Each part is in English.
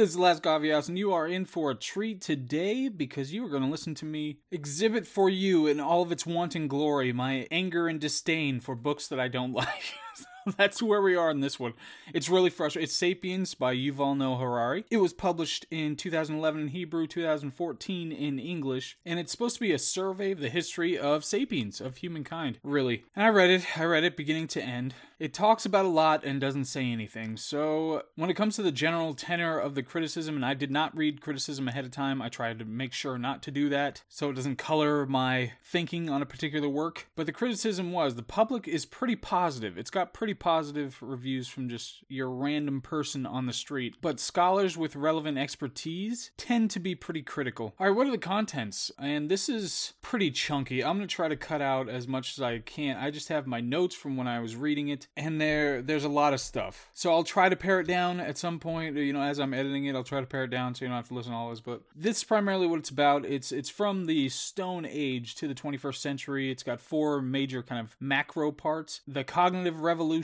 is Les Gavias, and you are in for a treat today because you are going to listen to me exhibit for you in all of its wanton glory my anger and disdain for books that I don't like. That's where we are in this one. It's really frustrating. It's Sapiens by Yuval Noah Harari. It was published in 2011 in Hebrew, 2014 in English, and it's supposed to be a survey of the history of sapiens, of humankind, really. And I read it. I read it beginning to end. It talks about a lot and doesn't say anything. So, when it comes to the general tenor of the criticism, and I did not read criticism ahead of time, I tried to make sure not to do that so it doesn't color my thinking on a particular work. But the criticism was the public is pretty positive. It's got pretty positive reviews from just your random person on the street. But scholars with relevant expertise tend to be pretty critical. All right, what are the contents? And this is pretty chunky. I'm going to try to cut out as much as I can. I just have my notes from when I was reading it and there there's a lot of stuff. So I'll try to pare it down at some point. You know, as I'm editing it, I'll try to pare it down so you don't have to listen to all this. But this is primarily what it's about. It's it's from the Stone Age to the 21st century. It's got four major kind of macro parts: the cognitive revolution,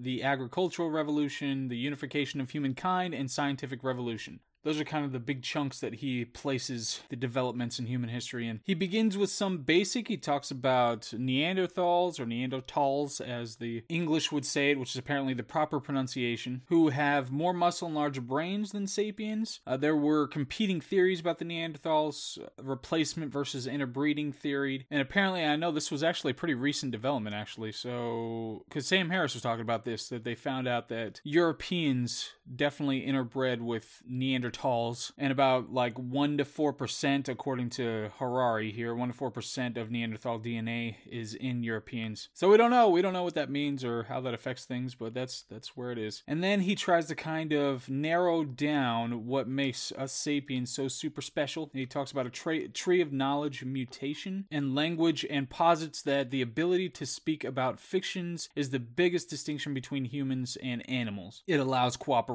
the agricultural revolution, the unification of humankind, and scientific revolution. Those are kind of the big chunks that he places the developments in human history in. He begins with some basic. He talks about Neanderthals or Neanderthals, as the English would say it, which is apparently the proper pronunciation, who have more muscle and larger brains than sapiens. Uh, there were competing theories about the Neanderthals, uh, replacement versus interbreeding theory, and apparently, I know this was actually a pretty recent development, actually. So, because Sam Harris was talking about this, that they found out that Europeans definitely interbred with Neanderthals, and about like 1 to 4%, according to Harari here, 1 to 4% of Neanderthal DNA is in Europeans. So we don't know. We don't know what that means or how that affects things, but that's that's where it is. And then he tries to kind of narrow down what makes us sapiens so super special. He talks about a tra- tree of knowledge mutation and language and posits that the ability to speak about fictions is the biggest distinction between humans and animals. It allows cooperation,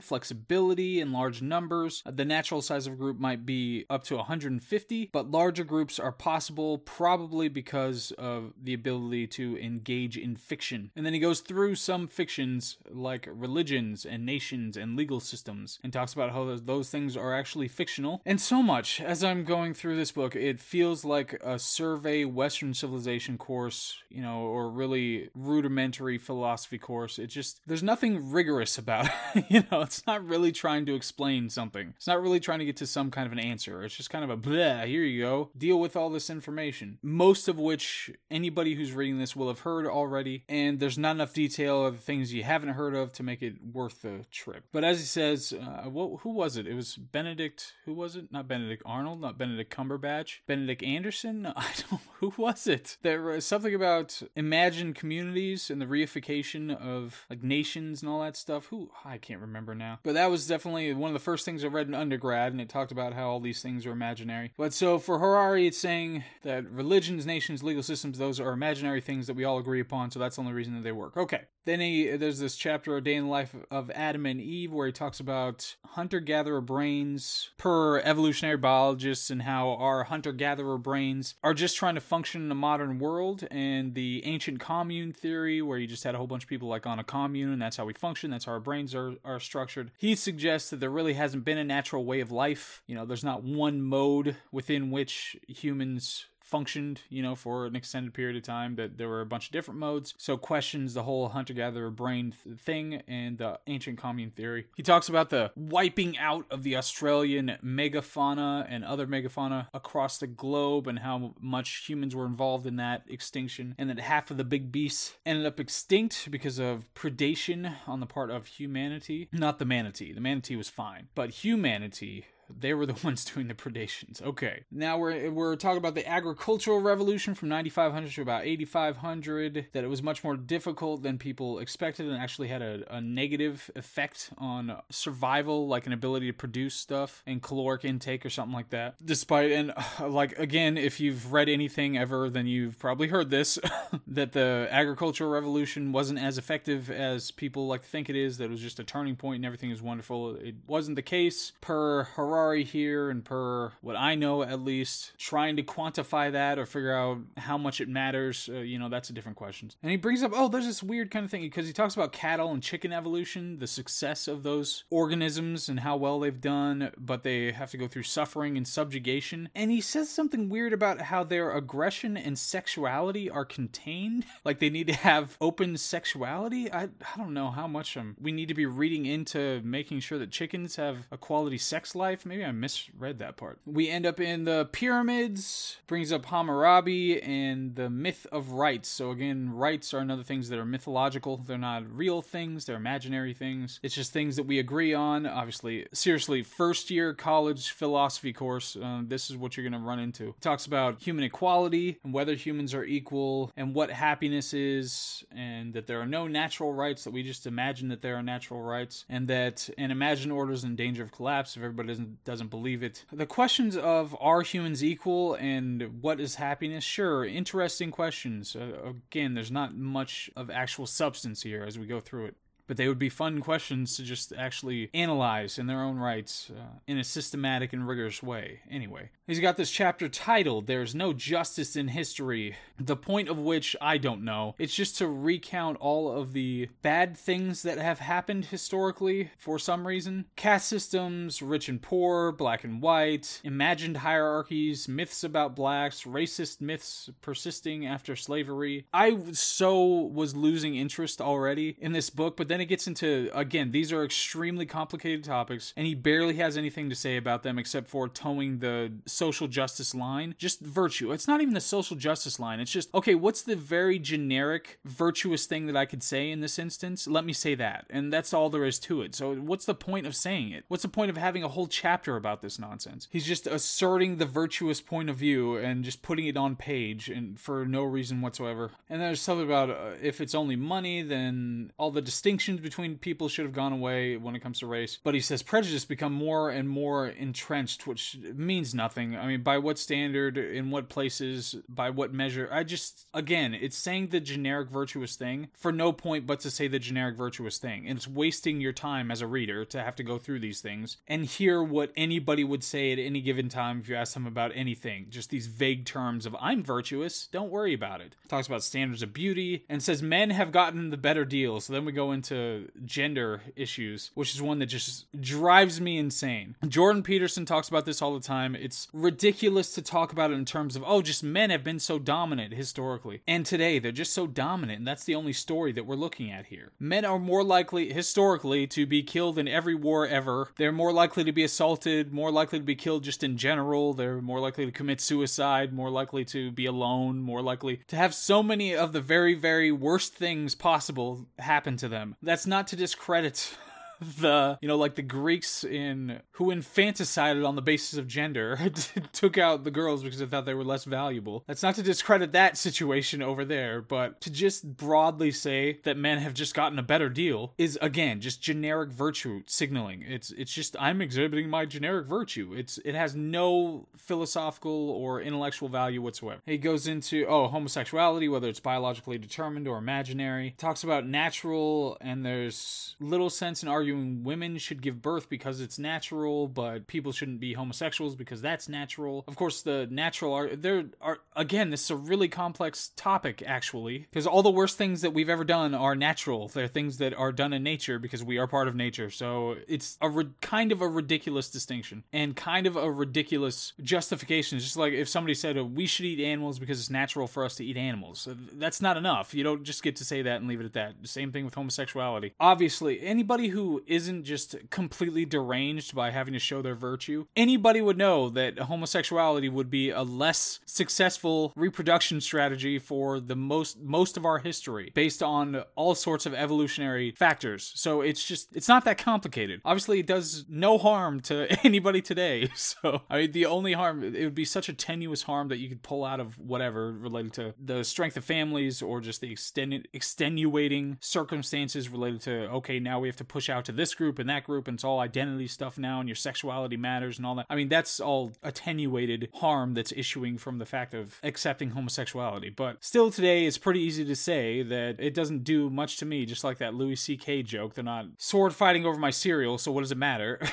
flexibility, and large numbers. Uh, the natural size of a group might be up to 150, but larger groups are possible probably because of the ability to engage in fiction. And then he goes through some fictions like religions and nations and legal systems and talks about how those things are actually fictional. And so much as I'm going through this book, it feels like a survey Western civilization course, you know, or really rudimentary philosophy course. It just, there's nothing rigorous about it. you know, it's not really trying to explain something. It's not really trying to get to some kind of an answer. It's just kind of a blah, here you go. Deal with all this information. Most of which anybody who's reading this will have heard already, and there's not enough detail of things you haven't heard of to make it worth the trip. But as he says, uh, what, who was it? It was Benedict. Who was it? Not Benedict Arnold. Not Benedict Cumberbatch. Benedict Anderson. I don't. Who was it? There was something about imagined communities and the reification of like nations and all that stuff. Who I can't remember now. But that was definitely one of the first things I read in undergrad, and it talked about how all these things are imaginary. But so for Harari, it's saying that religions, nations, legal systems, those are imaginary things that we all agree upon. So that's the only reason that they work. Okay. Then he there's this chapter, A Day in the Life of Adam and Eve, where he talks about hunter gatherer brains per evolutionary biologists and how our hunter gatherer brains are just trying to function in a modern world, and the ancient commune theory, where you just had a whole bunch of people like on a commune, and that's how we function, that's how our brains are, are structured. He suggests that there really hasn't been a natural way of life. You know, there's not one mode within which humans functioned, you know, for an extended period of time, that there were a bunch of different modes. So questions the whole hunter gatherer brain th- thing and the ancient commune theory. He talks about the wiping out of the Australian megafauna and other megafauna across the globe and how much humans were involved in that extinction, and that half of the big beasts ended up extinct because of predation on the part of humanity. Not the manatee. The manatee was fine, but humanity they were the ones doing the predations. Okay. Now we're we're talking about the agricultural revolution from 9500 to about 8500 that it was much more difficult than people expected and actually had a, a negative effect on survival like an ability to produce stuff and caloric intake or something like that. Despite and like again if you've read anything ever then you've probably heard this that the agricultural revolution wasn't as effective as people like to think it is that it was just a turning point and everything is wonderful. It wasn't the case per Harari Harari here, and per what I know at least, trying to quantify that or figure out how much it matters, uh, you know, that's a different question. And he brings up, oh, there's this weird kind of thing because he talks about cattle and chicken evolution, the success of those organisms and how well they've done, but they have to go through suffering and subjugation. And he says something weird about how their aggression and sexuality are contained. like they need to have open sexuality. I, I don't know how much um, we need to be reading into making sure that chickens have a quality sex life. Maybe I misread that part. We end up in the pyramids, brings up Hammurabi and the myth of rights. So again, rights are another things that are mythological. They're not real things, they're imaginary things. It's just things that we agree on. Obviously, seriously, first year college philosophy course, uh, this is what you're going to run into. It talks about human equality and whether humans are equal and what happiness is and that there are no natural rights that we just imagine that there are natural rights and that an imagined order is in danger of collapse if everybody doesn't doesn't believe it. The questions of are humans equal and what is happiness? Sure, interesting questions. Uh, again, there's not much of actual substance here as we go through it but they would be fun questions to just actually analyze in their own rights uh, in a systematic and rigorous way. Anyway, he's got this chapter titled There's No Justice in History, the point of which I don't know. It's just to recount all of the bad things that have happened historically for some reason caste systems, rich and poor, black and white, imagined hierarchies, myths about blacks, racist myths persisting after slavery. I so was losing interest already in this book, but then gets into again, these are extremely complicated topics, and he barely has anything to say about them except for toeing the social justice line. Just virtue. It's not even the social justice line. It's just okay. What's the very generic virtuous thing that I could say in this instance? Let me say that, and that's all there is to it. So what's the point of saying it? What's the point of having a whole chapter about this nonsense? He's just asserting the virtuous point of view and just putting it on page and for no reason whatsoever. And there's something about uh, if it's only money, then all the distinctions distinctions between people should have gone away when it comes to race. But he says prejudice become more and more entrenched, which means nothing. I mean, by what standard, in what places, by what measure? I just, again, it's saying the generic virtuous thing for no point but to say the generic virtuous thing. And it's wasting your time as a reader to have to go through these things and hear what anybody would say at any given time if you ask them about anything. Just these vague terms of, I'm virtuous, don't worry about it. Talks about standards of beauty and says men have gotten the better deal. So then we go into gender issues, which is one that just drives me insane. Jordan Peterson talks about this all the time. It's ridiculous to talk about it in terms of, oh, just men have been so dominant historically. And today, they're just so dominant, and that's the only story that we're looking at here. Men are more likely, historically, to be killed in every war ever. They're more likely to be assaulted, more likely to be killed just in general. They're more likely to commit suicide, more likely to be alone, more likely to have so many of the very, very worst things possible happen to them. That's not to discredit the you know like the Greeks in who infanticided on the basis of gender took out the girls because they thought they were less valuable. That's not to discredit that situation over there, but to just broadly say that men have just gotten a better deal is again just generic virtue signaling. It's it's just I'm exhibiting my generic virtue. It's it has no philosophical or intellectual value whatsoever. He goes into oh homosexuality whether it's biologically determined or imaginary. Talks about natural and there's little sense in arguing arguing women should give birth because it's natural, but people shouldn't be homosexuals because that's natural. Of course, the natural are there are again. This is a really complex topic actually, because all the worst things that we've ever done are natural. They're things that are done in nature because we are part of nature. So it's a ri- kind of a ridiculous distinction and kind of a ridiculous justification. It's just like if somebody said oh, we should eat animals because it's natural for us to eat animals. Uh, that's not enough. You don't just get to say that and leave it at that. Same thing with homosexuality. Obviously, anybody who isn't just completely deranged by having to show their virtue, anybody would know that homosexuality would be a less successful reproduction strategy for the most most of our history based on all sorts of evolutionary factors. So it's just it's not that complicated. Obviously it does no harm to anybody today. So I mean the only harm it would be such a tenuous harm that you could pull out of whatever related to the strength of families or just the extended extenuating circumstances related to okay now we have to push out to this group and that group, and it's all identity stuff now, and your sexuality matters and all that. I mean, that's all attenuated harm that's issuing from the fact of accepting homosexuality. But still, today, it's pretty easy to say that it doesn't do much to me, just like that Louis C.K. joke. They're not sword fighting over my cereal, so what does it matter?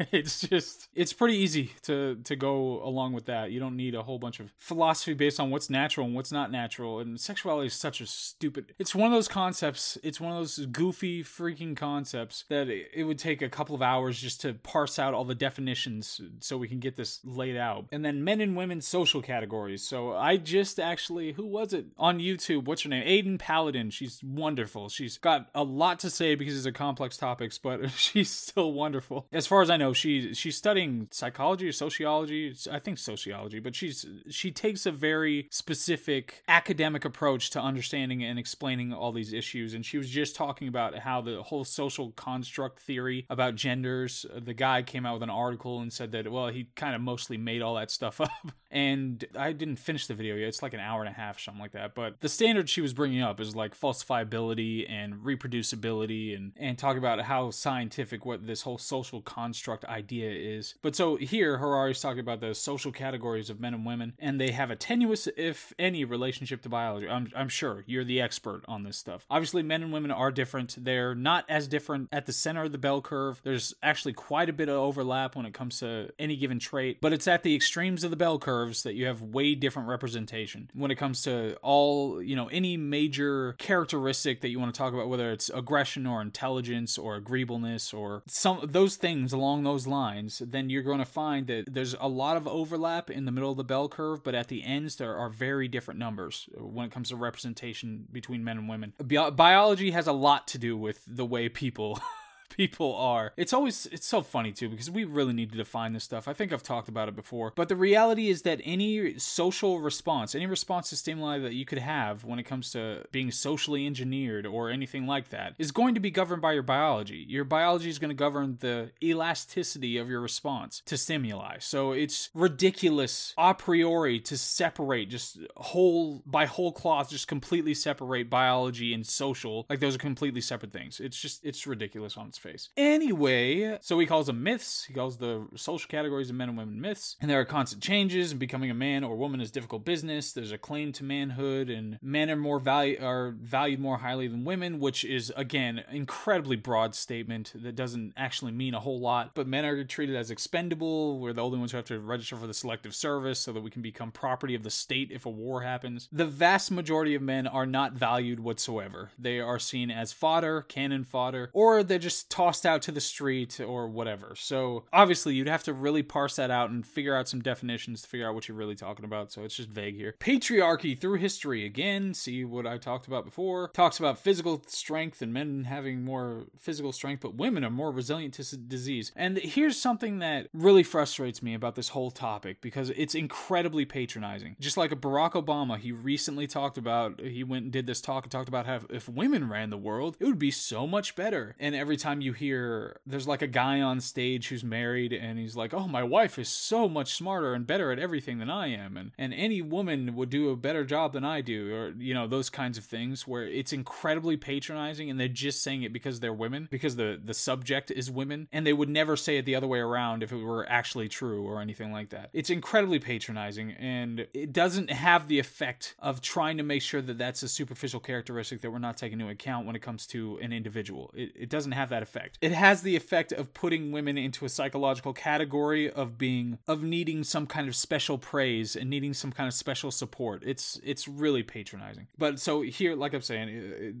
it's just it's pretty easy to to go along with that. You don't need a whole bunch of philosophy based on what's natural and what's not natural. And sexuality is such a stupid. It's one of those concepts. It's one of those goofy freaking concepts that it, would take a couple of hours just to parse out all the definitions so we can get this laid out. And then men and women social categories. So I just actually who was it on YouTube? What's her name? Aydin Paladin. She's wonderful. She's got a lot to say because it's a complex topics, but she's still wonderful. As far as I know, she she's studying psychology or sociology. I think sociology, but she's she takes a very specific academic approach to understanding and explaining all these issues. And she was just talking about how the whole social construct theory about genders. The guy came out with an article and said that well, he kind of mostly made all that stuff up. And I didn't finish the video yet. It's like an hour and a half, something like that. But the standard she was bringing up is like falsifiability and reproducibility and and talk about how scientific what this whole social construct idea is. But so here, Harari's talking about the social categories of men and women, and they have a tenuous, if any, relationship to biology. I'm, I'm sure you're the expert on this stuff. Obviously, men and women are different. They're not as different at the center of the bell curve. There's actually quite a bit of overlap when it comes to any given trait, but it's at the extremes of the bell curves that you have way different representation when it comes to all, you know, any major characteristic that you want to talk about, whether it's aggression or intelligence or agreeableness or some those things along those lines, then you're going to find that there's a lot of overlap in the middle of the bell curve, but at the ends there are very different numbers uh, when it comes to representation between men and women. Bi- biology has a lot to do with the way people people are. It's always it's so funny too because we really need to define this stuff. I think I've talked about it before, but the reality is that any social response, any response to stimuli that you could have when it comes to being socially engineered or anything like that is going to be governed by your biology. Your biology is going to govern the elasticity of your response to stimuli. So it's ridiculous a priori to separate just whole by whole cloth just completely separate biology and social like those are completely separate things. It's just it's ridiculous on its face. Anyway, so he calls them myths. He calls the social categories of men and women myths. And there are constant changes, and becoming a man or woman is difficult business. There's a claim to manhood, and men are more value are valued more highly than women, which is again incredibly broad statement that doesn't actually mean a whole lot. But men are treated as expendable. We're the only ones who have to register for the selective service so that we can become property of the state if a war happens. The vast majority of men are not valued whatsoever. They are seen as fodder, cannon fodder, or they're just tossed out to the street or whatever. So obviously, you'd have to really parse that out and figure out some definitions to figure out what you're really talking about. So it's just vague here. Patriarchy through history. Again, see what I talked about before. Talks about physical strength and men having more physical strength, but women are more resilient to disease. And here's something that really frustrates me about this whole topic because it's incredibly patronizing. Just like Barack Obama, he recently talked about, he went and did this talk and talked about how if women ran the world, it would be so much better. And every time you you hear there's like a guy on stage who's married and he's like, "Oh, my wife is so much smarter and better at everything than I am." And and any woman would do a better job than I do or you know, those kinds of things where it's incredibly patronizing and they're just saying it because they're women, because the the subject is women, and they would never say it the other way around if it were actually true or anything like that. It's incredibly patronizing and it doesn't have the effect of trying to make sure that that's a superficial characteristic that we're not taking into account when it comes to an individual. It, it doesn't have that effect effect. It has the effect of putting women into a psychological category of being of needing some kind of special praise and needing some kind of special support. It's it's really patronizing. But so here, like I'm saying,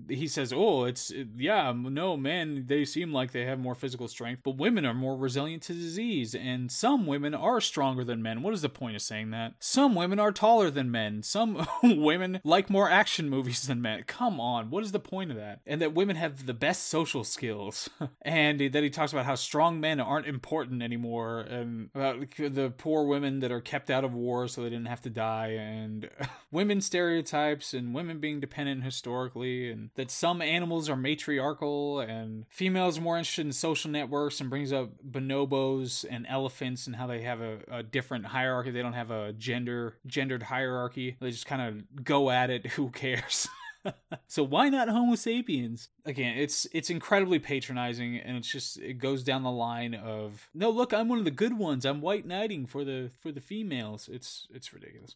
uh, he says, "Oh, it's yeah, no, men they seem like they have more physical strength, but women are more resilient to disease, and some women are stronger than men." What is the point of saying that? Some women are taller than men. Some women like more action movies than men. Come on, what is the point of that? And that women have the best social skills. and then he talks about how strong men aren't important anymore and about the poor women that are kept out of war so they didn't have to die and women stereotypes and women being dependent historically and that some animals are matriarchal and females are more interested in social networks and brings up bonobos and elephants and how they have a, a different hierarchy. They don't have a gender gendered hierarchy. They just kind of go at it. Who cares so why not Homo sapiens? Again, it's it's incredibly patronizing, and it's just it goes down the line of no, look, I'm one of the good ones. I'm white knighting for the for the females. It's it's ridiculous.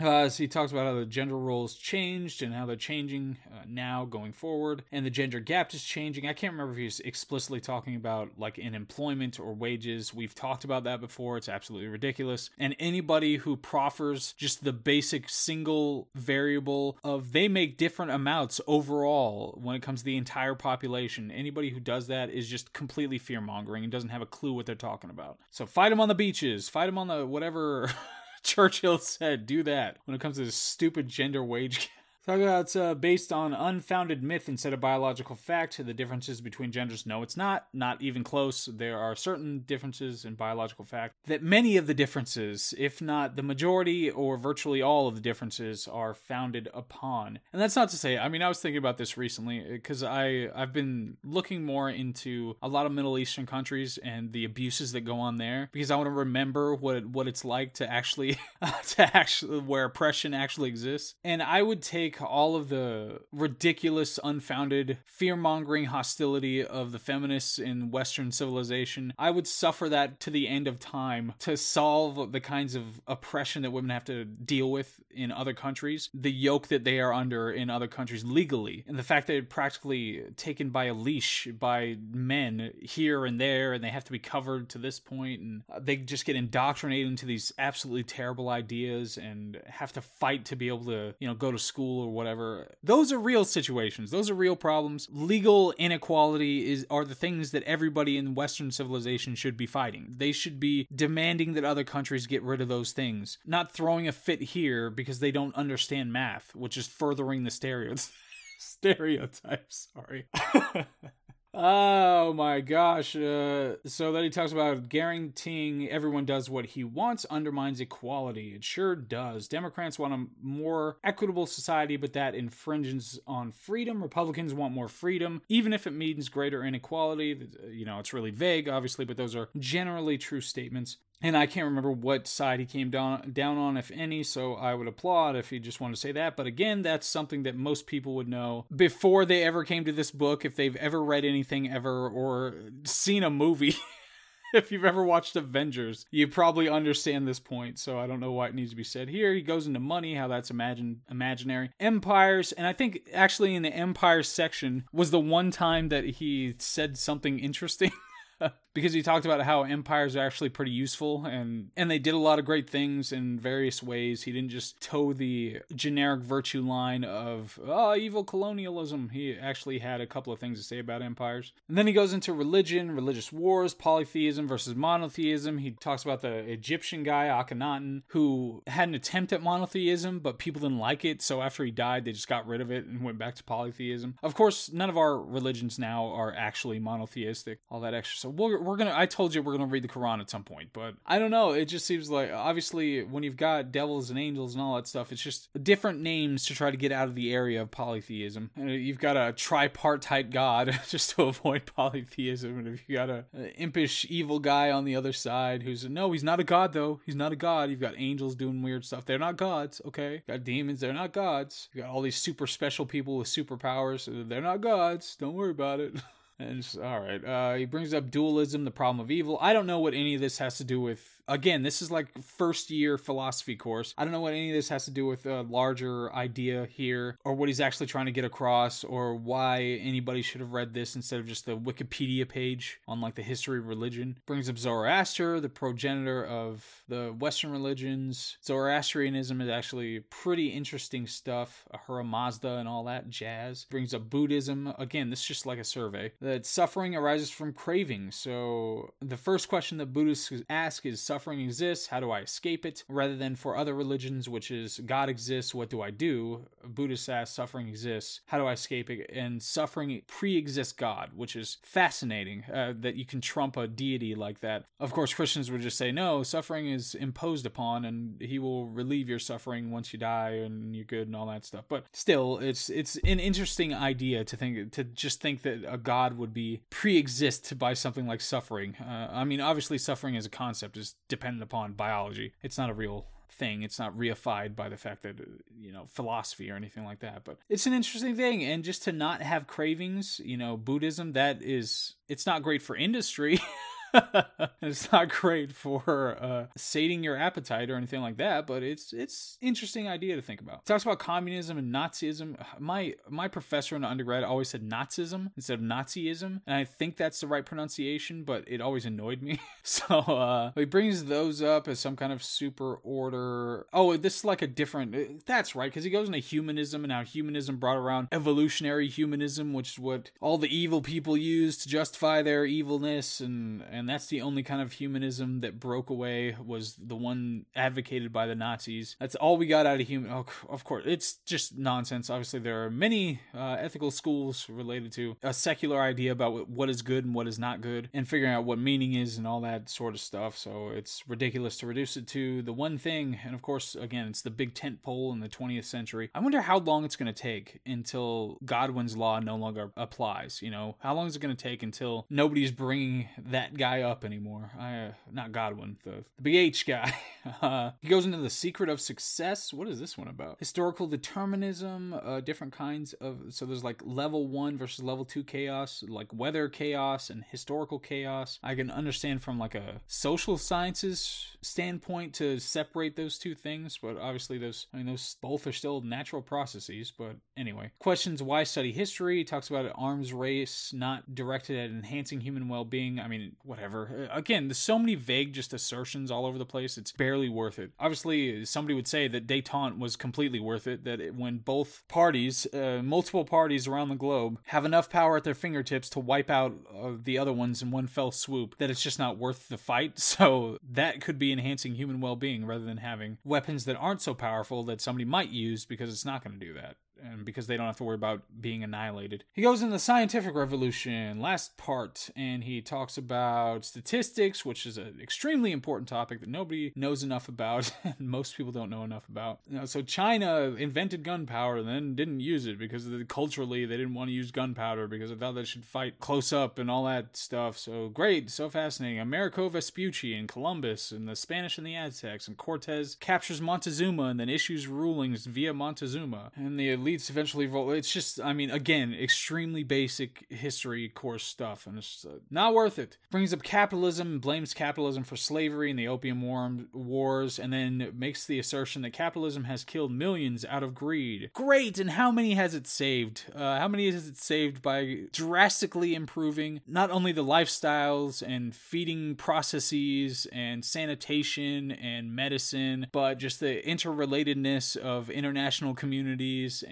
Uh, so he talks about how the gender roles changed and how they're changing uh, now going forward, and the gender gap is changing. I can't remember if he's explicitly talking about like in employment or wages. We've talked about that before. It's absolutely ridiculous. And anybody who proffers just the basic single variable of they make different amounts overall when it comes to the entire population, anybody who does that is just completely fear mongering and doesn't have a clue what they're talking about. So fight them on the beaches, fight them on the whatever. Churchill said, do that when it comes to this stupid gender wage Talk about uh, based on unfounded myth instead of biological fact. The differences between genders, no, it's not. Not even close. There are certain differences in biological fact that many of the differences, if not the majority or virtually all of the differences, are founded upon. And that's not to say. I mean, I was thinking about this recently because I I've been looking more into a lot of Middle Eastern countries and the abuses that go on there because I want to remember what what it's like to actually to actually where oppression actually exists. And I would take all of the ridiculous, unfounded, fear mongering hostility of the feminists in Western civilization. I would suffer that to the end of time to solve the kinds of oppression that women have to deal with in other countries, the yoke that they are under in other countries legally, and the fact that they're practically taken by a leash by men here and there, and they have to be covered to this point, and they just get indoctrinated into these absolutely terrible ideas and have to fight to be able to, you know, go to school or whatever. Those are real situations. Those are real problems. Legal inequality is are the things that everybody in Western civilization should be fighting. They should be demanding that other countries get rid of those things, not throwing a fit here because they don't understand math, which is furthering the stereotypes. stereotypes. Sorry. Oh my gosh. Uh, so then he talks about guaranteeing everyone does what he wants undermines equality. It sure does. Democrats want a more equitable society, but that infringes on freedom. Republicans want more freedom, even if it means greater inequality. You know, it's really vague, obviously, but those are generally true statements and I can't remember what side he came down down on, if any. So I would applaud if he just wanted to say that. But again, that's something that most people would know before they ever came to this book, if they've ever read anything ever or seen a movie. if you've ever watched Avengers, you probably understand this point. So I don't know why it needs to be said here. He goes into money, how that's imagine imaginary empires, and I think actually in the empire section was the one time that he said something interesting. because he talked about how empires are actually pretty useful and and they did a lot of great things in various ways. He didn't just toe the generic virtue line of oh evil colonialism. He actually had a couple of things to say about empires. And then he goes into religion, religious wars, polytheism versus monotheism. He talks about the Egyptian guy Akhenaten who had an attempt at monotheism, but people didn't like it, so after he died, they just got rid of it and went back to polytheism. Of course, none of our religions now are actually monotheistic. All that extra. So we're we're gonna. I told you we're gonna read the Quran at some point, but I don't know. It just seems like obviously when you've got devils and angels and all that stuff, it's just different names to try to get out of the area of polytheism. You've got a tripartite god just to avoid polytheism, and if you got a, a impish evil guy on the other side who's no, he's not a god though. He's not a god. You've got angels doing weird stuff. They're not gods. Okay, you got demons. They're not gods. You got all these super special people with superpowers. They're not gods. Don't worry about it. And all right. Uh, he brings up dualism, the problem of evil. I don't know what any of this has to do with again, this is like first year philosophy course. I don't know what any of this has to do with a larger idea here, or what he's actually trying to get across, or why anybody should have read this instead of just the Wikipedia page on like the history of religion. Brings up Zoroaster, the progenitor of the Western religions. Zoroastrianism is actually pretty interesting stuff. Ahura Mazda and all that jazz. Brings up Buddhism. Again, this is just like a survey. That suffering arises from craving. So the first question that Buddhists ask is suffering exists, how do I escape it? Rather than for other religions, which is God exists, what do I do? Buddhists ask suffering exists, how do I escape it? And suffering pre exists God, which is fascinating uh, that you can trump a deity like that. Of course, Christians would just say, no, suffering is imposed upon and he will relieve your suffering once you die and you're good and all that stuff. But still, it's it's an interesting idea to think to just think that a God would be pre exist by something like suffering. Uh, I mean, obviously, suffering as a concept is dependent upon biology. It's not a real thing. It's not reified by the fact that, you know, philosophy or anything like that. But it's an interesting thing. And just to not have cravings, you know, Buddhism, that is, it's not great for industry. it's not great for uh, sating your appetite or anything like that, but it's it's interesting idea to think about. It talks about communism and Nazism. My my professor in undergrad always said Nazism instead of Nazism, and I think that's the right pronunciation, but it always annoyed me. so uh, he brings those up as some kind of super order. Oh, this is like a different. Uh, that's right, because he goes into humanism and how humanism brought around evolutionary humanism, which is what all the evil people use to justify their evilness, and and that's the only kind of humanism that broke away was the one advocated by the Nazis. That's all we got out of human. Oh, of course, it's just nonsense. Obviously, there are many uh, ethical schools related to a secular idea about what is good and what is not good, and figuring out what meaning is and all that sort of stuff. So it's ridiculous to reduce it to the one thing. And of course, again, it's the big tent pole in the 20th century. I wonder how long it's going to take until Godwin's law no longer applies. You know, how long is it going to take until nobody's bringing that guy up anymore? I, uh, not Godwin, the, the big H guy. Uh, he goes into the secret of success. What is this one about? Historical determinism, uh, different kinds of. So there's like level one versus level two chaos, like weather chaos and historical chaos. I can understand from like a social sciences standpoint to separate those two things, but obviously those I mean those both are still natural processes. But anyway, questions why study history, talks about an arms race not directed at enhancing human well being. I mean, whatever. Uh, again, there's so many vague just assertions all over the place, it's barely worth it. Obviously, somebody would say that detente was completely worth it, that it, when both parties, uh, multiple parties around the globe, have enough power at their fingertips to wipe out uh, the other ones in one fell swoop, that it's just not worth the fight. So that could be enhancing human well being rather than having weapons that aren't so powerful that somebody might use because it's not going to do that and because they don't have to worry about being annihilated. He goes in the scientific revolution, last part, and he talks about statistics, which is an extremely important topic that nobody knows enough about, and most people don't know enough about. You know, so China invented gunpowder and then didn't use it because the, culturally they didn't want to use gunpowder because they thought they should fight close up and all that stuff. So great, so fascinating. Amerigo Vespucci and Columbus and the Spanish and the Aztecs and Cortez captures Montezuma and then issues rulings via Montezuma and the elites eventually. It's just, I mean, again, extremely basic history course stuff, and it's uh, not worth it. Brings up capitalism, blames capitalism for slavery and the Opium War- Wars, and then makes the assertion that capitalism has killed millions out of greed. Great, and how many has it saved? Uh, how many has it saved by drastically improving not only the lifestyles and feeding processes and sanitation and medicine, but just the interrelatedness of international communities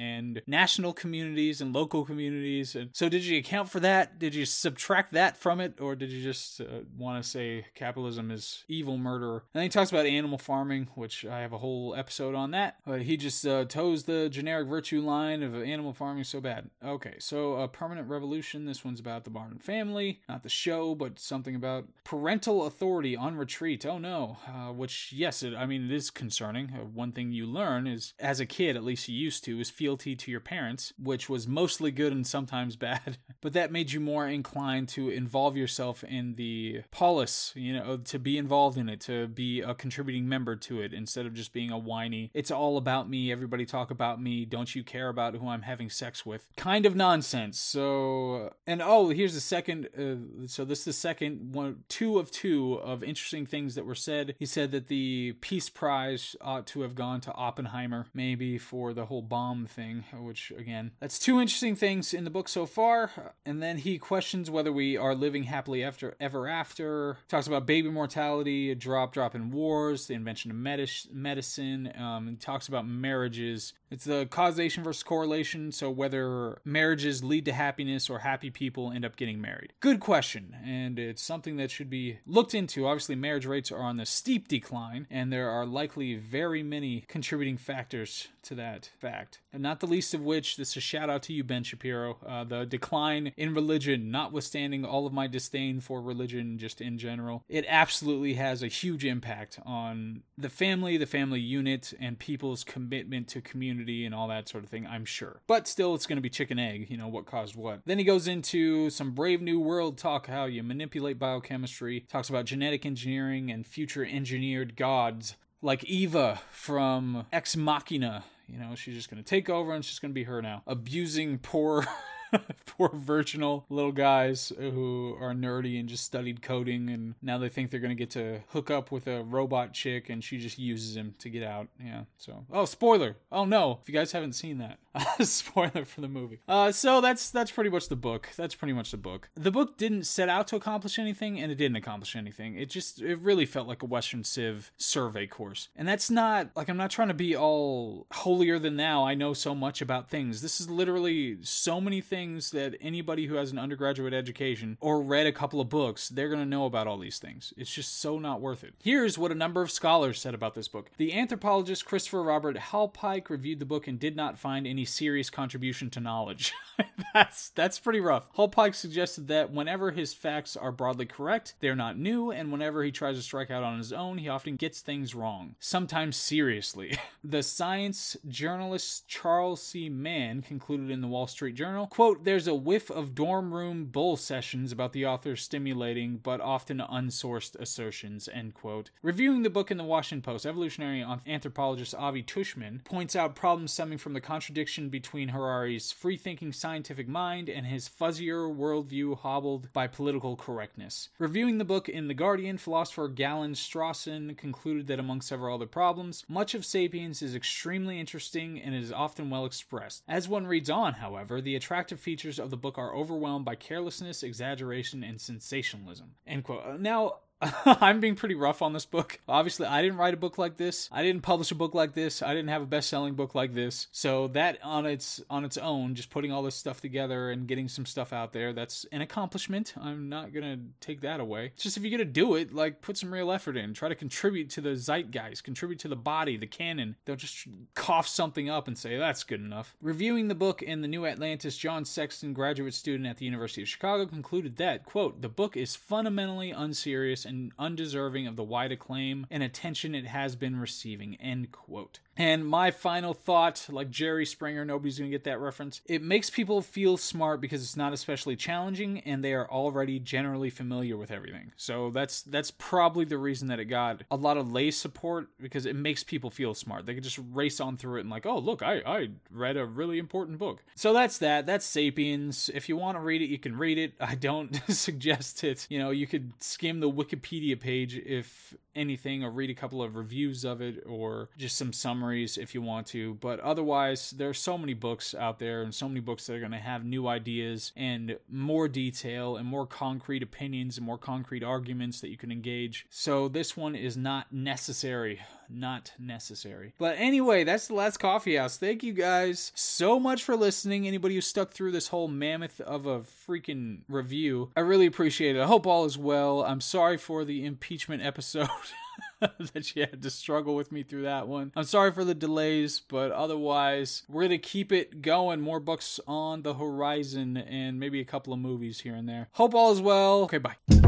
national communities and local communities. And so, did you account for that? Did you subtract that from it, or did you just uh, want to say capitalism is evil murder? And then he talks about animal farming, which I have a whole episode on that. But he just uh, toes the generic virtue line of animal farming so bad. Okay, so a permanent revolution. This one's about the Barnum family, not the show, but something about parental authority on retreat. Oh no, uh, which yes, it, I mean it is concerning. Uh, one thing you learn is, as a kid, at least you used to, is to your parents, which was mostly good and sometimes bad. but that made you more inclined to involve yourself in the polis, you know, to be involved in it, to be a contributing member to it instead of just being a whiny, it's all about me, everybody talk about me, don't you care about who I'm having sex with kind of nonsense. So, and oh, here's the second, uh, so this is the second one, two of two of interesting things that were said. He said that the Peace Prize ought to have gone to Oppenheimer, maybe for the whole bomb thing, which again, that's two interesting things in the book so far. And then he questions whether we are living happily after ever after. Talks about baby mortality, a drop drop in wars, the invention of medis- medicine. Um, talks about marriages. It's the causation versus correlation. So whether marriages lead to happiness or happy people end up getting married. Good question, and it's something that should be looked into. Obviously, marriage rates are on the steep decline, and there are likely very many contributing factors to that fact. And not the least of which, this is a shout out to you, Ben Shapiro. Uh, the decline in religion, notwithstanding all of my disdain for religion just in general, it absolutely has a huge impact on the family, the family unit, and people's commitment to community and all that sort of thing, I'm sure. But still, it's going to be chicken egg, you know, what caused what. Then he goes into some Brave New World talk, how you manipulate biochemistry, talks about genetic engineering and future engineered gods like Eva from Ex Machina. You know, she's just going to take over and she's going to be her now, abusing poor Poor virginal little guys who are nerdy and just studied coding, and now they think they're gonna get to hook up with a robot chick, and she just uses him to get out. Yeah. So, oh, spoiler. Oh no, if you guys haven't seen that, spoiler for the movie. Uh, so that's that's pretty much the book. That's pretty much the book. The book didn't set out to accomplish anything, and it didn't accomplish anything. It just it really felt like a Western Civ survey course, and that's not like I'm not trying to be all holier than thou. I know so much about things. This is literally so many things that anybody who has an undergraduate education or read a couple of books, they're gonna know about all these things. It's just so not worth it. Here's what a number of scholars said about this book. The anthropologist Christopher Robert Hallpike reviewed the book and did not find any serious contribution to knowledge. that's that's pretty rough. Halpike suggested that whenever his facts are broadly correct, they're not new, and whenever he tries to strike out on his own, he often gets things wrong, sometimes seriously. the science journalist Charles C. Mann concluded in the Wall Street Journal, quote, "There's a whiff of dorm room bull sessions about the author's stimulating but often unsourced assertions." End quote. Reviewing the book in the Washington Post, evolutionary anthropologist Avi Tuschman points out problems stemming from the contradiction between Harari's free-thinking scientific mind and his fuzzier worldview hobbled by political correctness. Reviewing the book in The Guardian, philosopher Galen Strawson concluded that among several other problems, much of Sapiens is extremely interesting and is often well expressed. As one reads on, however, the attractive features of the book are overwhelmed by carelessness, exaggeration, and sensationalism. End quote. Uh, now, I'm being pretty rough on this book. Obviously, I didn't write a book like this. I didn't publish a book like this. I didn't have a best-selling book like this. So that on its on its own, just putting all this stuff together and getting some stuff out there, that's an accomplishment. I'm not gonna take that away. It's just if you're gonna do it, like put some real effort in. Try to contribute to the zeitgeist, contribute to the body, the canon. Don't just cough something up and say that's good enough. Reviewing the book in the New Atlantis, John Sexton, graduate student at the University of Chicago, concluded that quote the book is fundamentally unserious and undeserving of the wide acclaim and attention it has been receiving. End quote. And my final thought, like Jerry Springer, nobody's gonna get that reference. It makes people feel smart because it's not especially challenging and they are already generally familiar with everything. So that's that's probably the reason that it got a lot of lay support because it makes people feel smart. They can just race on through it and like, oh look, I, I read a really important book. So that's that. That's Sapiens. If you want to read it, you can read it. I don't suggest it. You know, you could skim the Wikipedia page if anything or read a couple of reviews of it or just some summaries if you want to. But otherwise, there's so many books out there and so many books that are going to have new ideas and more detail and more concrete opinions and more concrete arguments that you can engage. So this one is not necessary. Not necessary. But anyway, that's the last coffee house. Thank you guys so much for listening. Anybody who stuck through this whole mammoth of a freaking review, I really appreciate it. I hope all is well. I'm sorry for the impeachment episode. that she had to struggle with me through that one. I'm sorry for the delays, but otherwise, we're going to keep it going. More books on the horizon and maybe a couple of movies here and there. Hope all is well. Okay, bye.